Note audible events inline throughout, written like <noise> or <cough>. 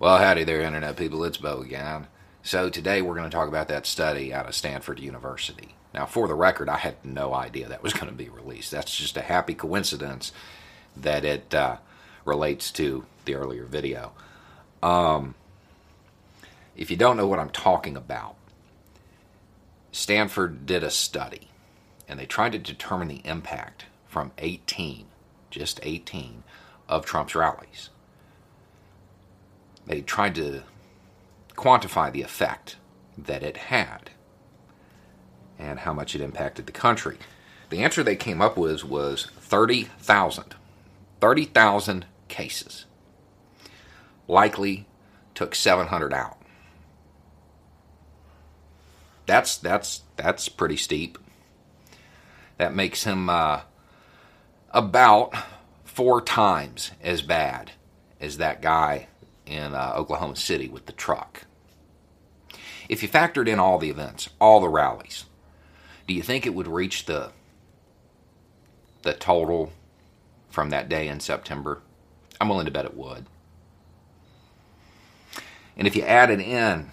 Well, howdy there, Internet people. It's Bo again. So, today we're going to talk about that study out of Stanford University. Now, for the record, I had no idea that was going to be released. That's just a happy coincidence that it uh, relates to the earlier video. Um, if you don't know what I'm talking about, Stanford did a study and they tried to determine the impact from 18, just 18, of Trump's rallies they tried to quantify the effect that it had and how much it impacted the country. The answer they came up with was 30,000. 30,000 cases. Likely took 700 out. That's that's that's pretty steep. That makes him uh, about four times as bad as that guy in uh, Oklahoma City with the truck. If you factored in all the events, all the rallies, do you think it would reach the the total from that day in September? I'm willing to bet it would. And if you added in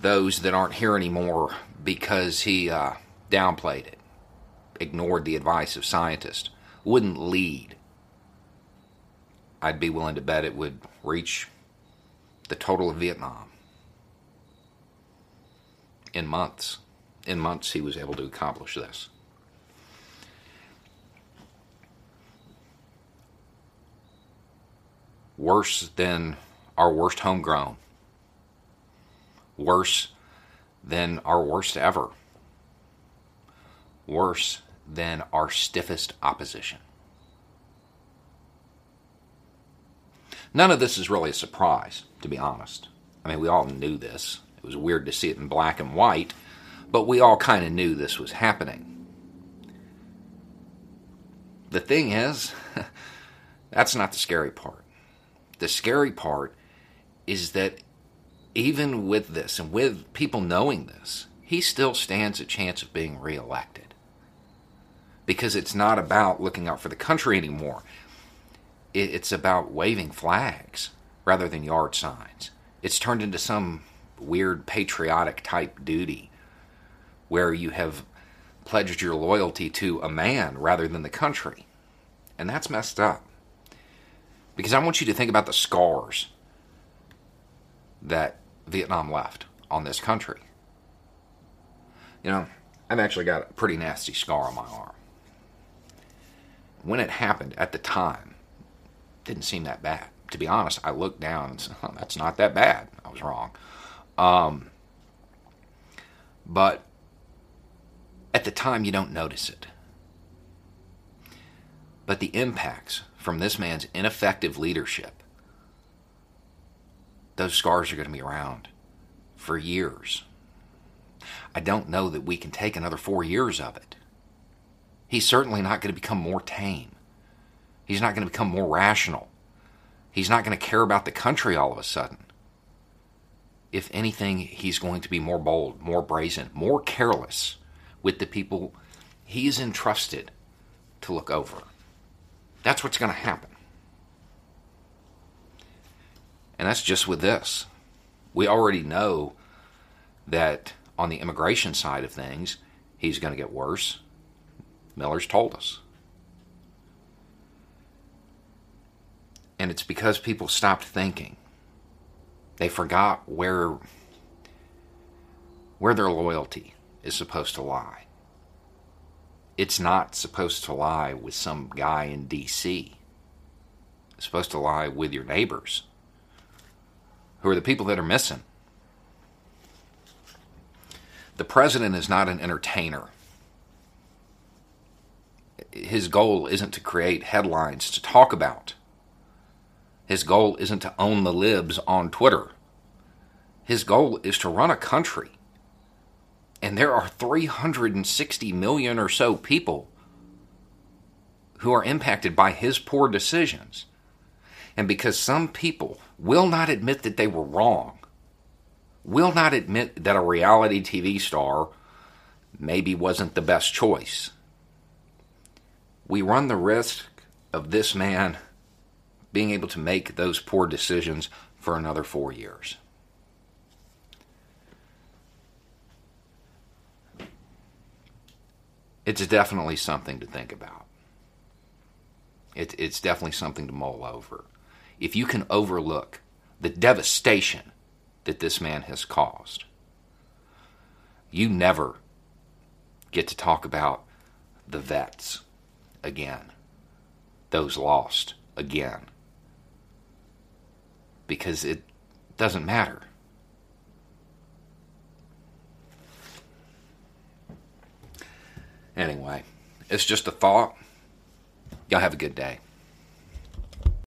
those that aren't here anymore because he uh, downplayed it, ignored the advice of scientists, wouldn't lead I'd be willing to bet it would reach the total of Vietnam in months. In months, he was able to accomplish this. Worse than our worst homegrown. Worse than our worst ever. Worse than our stiffest opposition. None of this is really a surprise, to be honest. I mean, we all knew this. It was weird to see it in black and white, but we all kind of knew this was happening. The thing is, <laughs> that's not the scary part. The scary part is that even with this and with people knowing this, he still stands a chance of being reelected. Because it's not about looking out for the country anymore it's about waving flags rather than yard signs. It's turned into some weird patriotic type duty where you have pledged your loyalty to a man rather than the country. And that's messed up. Because I want you to think about the scars that Vietnam left on this country. You know, I've actually got a pretty nasty scar on my arm. When it happened at the time, didn't seem that bad. To be honest, I looked down and said, oh, that's not that bad. I was wrong. Um, but at the time, you don't notice it. But the impacts from this man's ineffective leadership, those scars are going to be around for years. I don't know that we can take another four years of it. He's certainly not going to become more tame. He's not going to become more rational. He's not going to care about the country all of a sudden. If anything, he's going to be more bold, more brazen, more careless with the people he's entrusted to look over. That's what's going to happen. And that's just with this. We already know that on the immigration side of things, he's going to get worse. Miller's told us. And it's because people stopped thinking. They forgot where where their loyalty is supposed to lie. It's not supposed to lie with some guy in DC. It's supposed to lie with your neighbors, who are the people that are missing. The president is not an entertainer. His goal isn't to create headlines to talk about His goal isn't to own the libs on Twitter. His goal is to run a country. And there are 360 million or so people who are impacted by his poor decisions. And because some people will not admit that they were wrong, will not admit that a reality TV star maybe wasn't the best choice, we run the risk of this man being able to make those poor decisions for another four years. It's definitely something to think about. It, it's definitely something to mull over. If you can overlook the devastation that this man has caused, you never get to talk about the vets again, those lost again, because it doesn't matter. Anyway, it's just a thought. Y'all have a good day.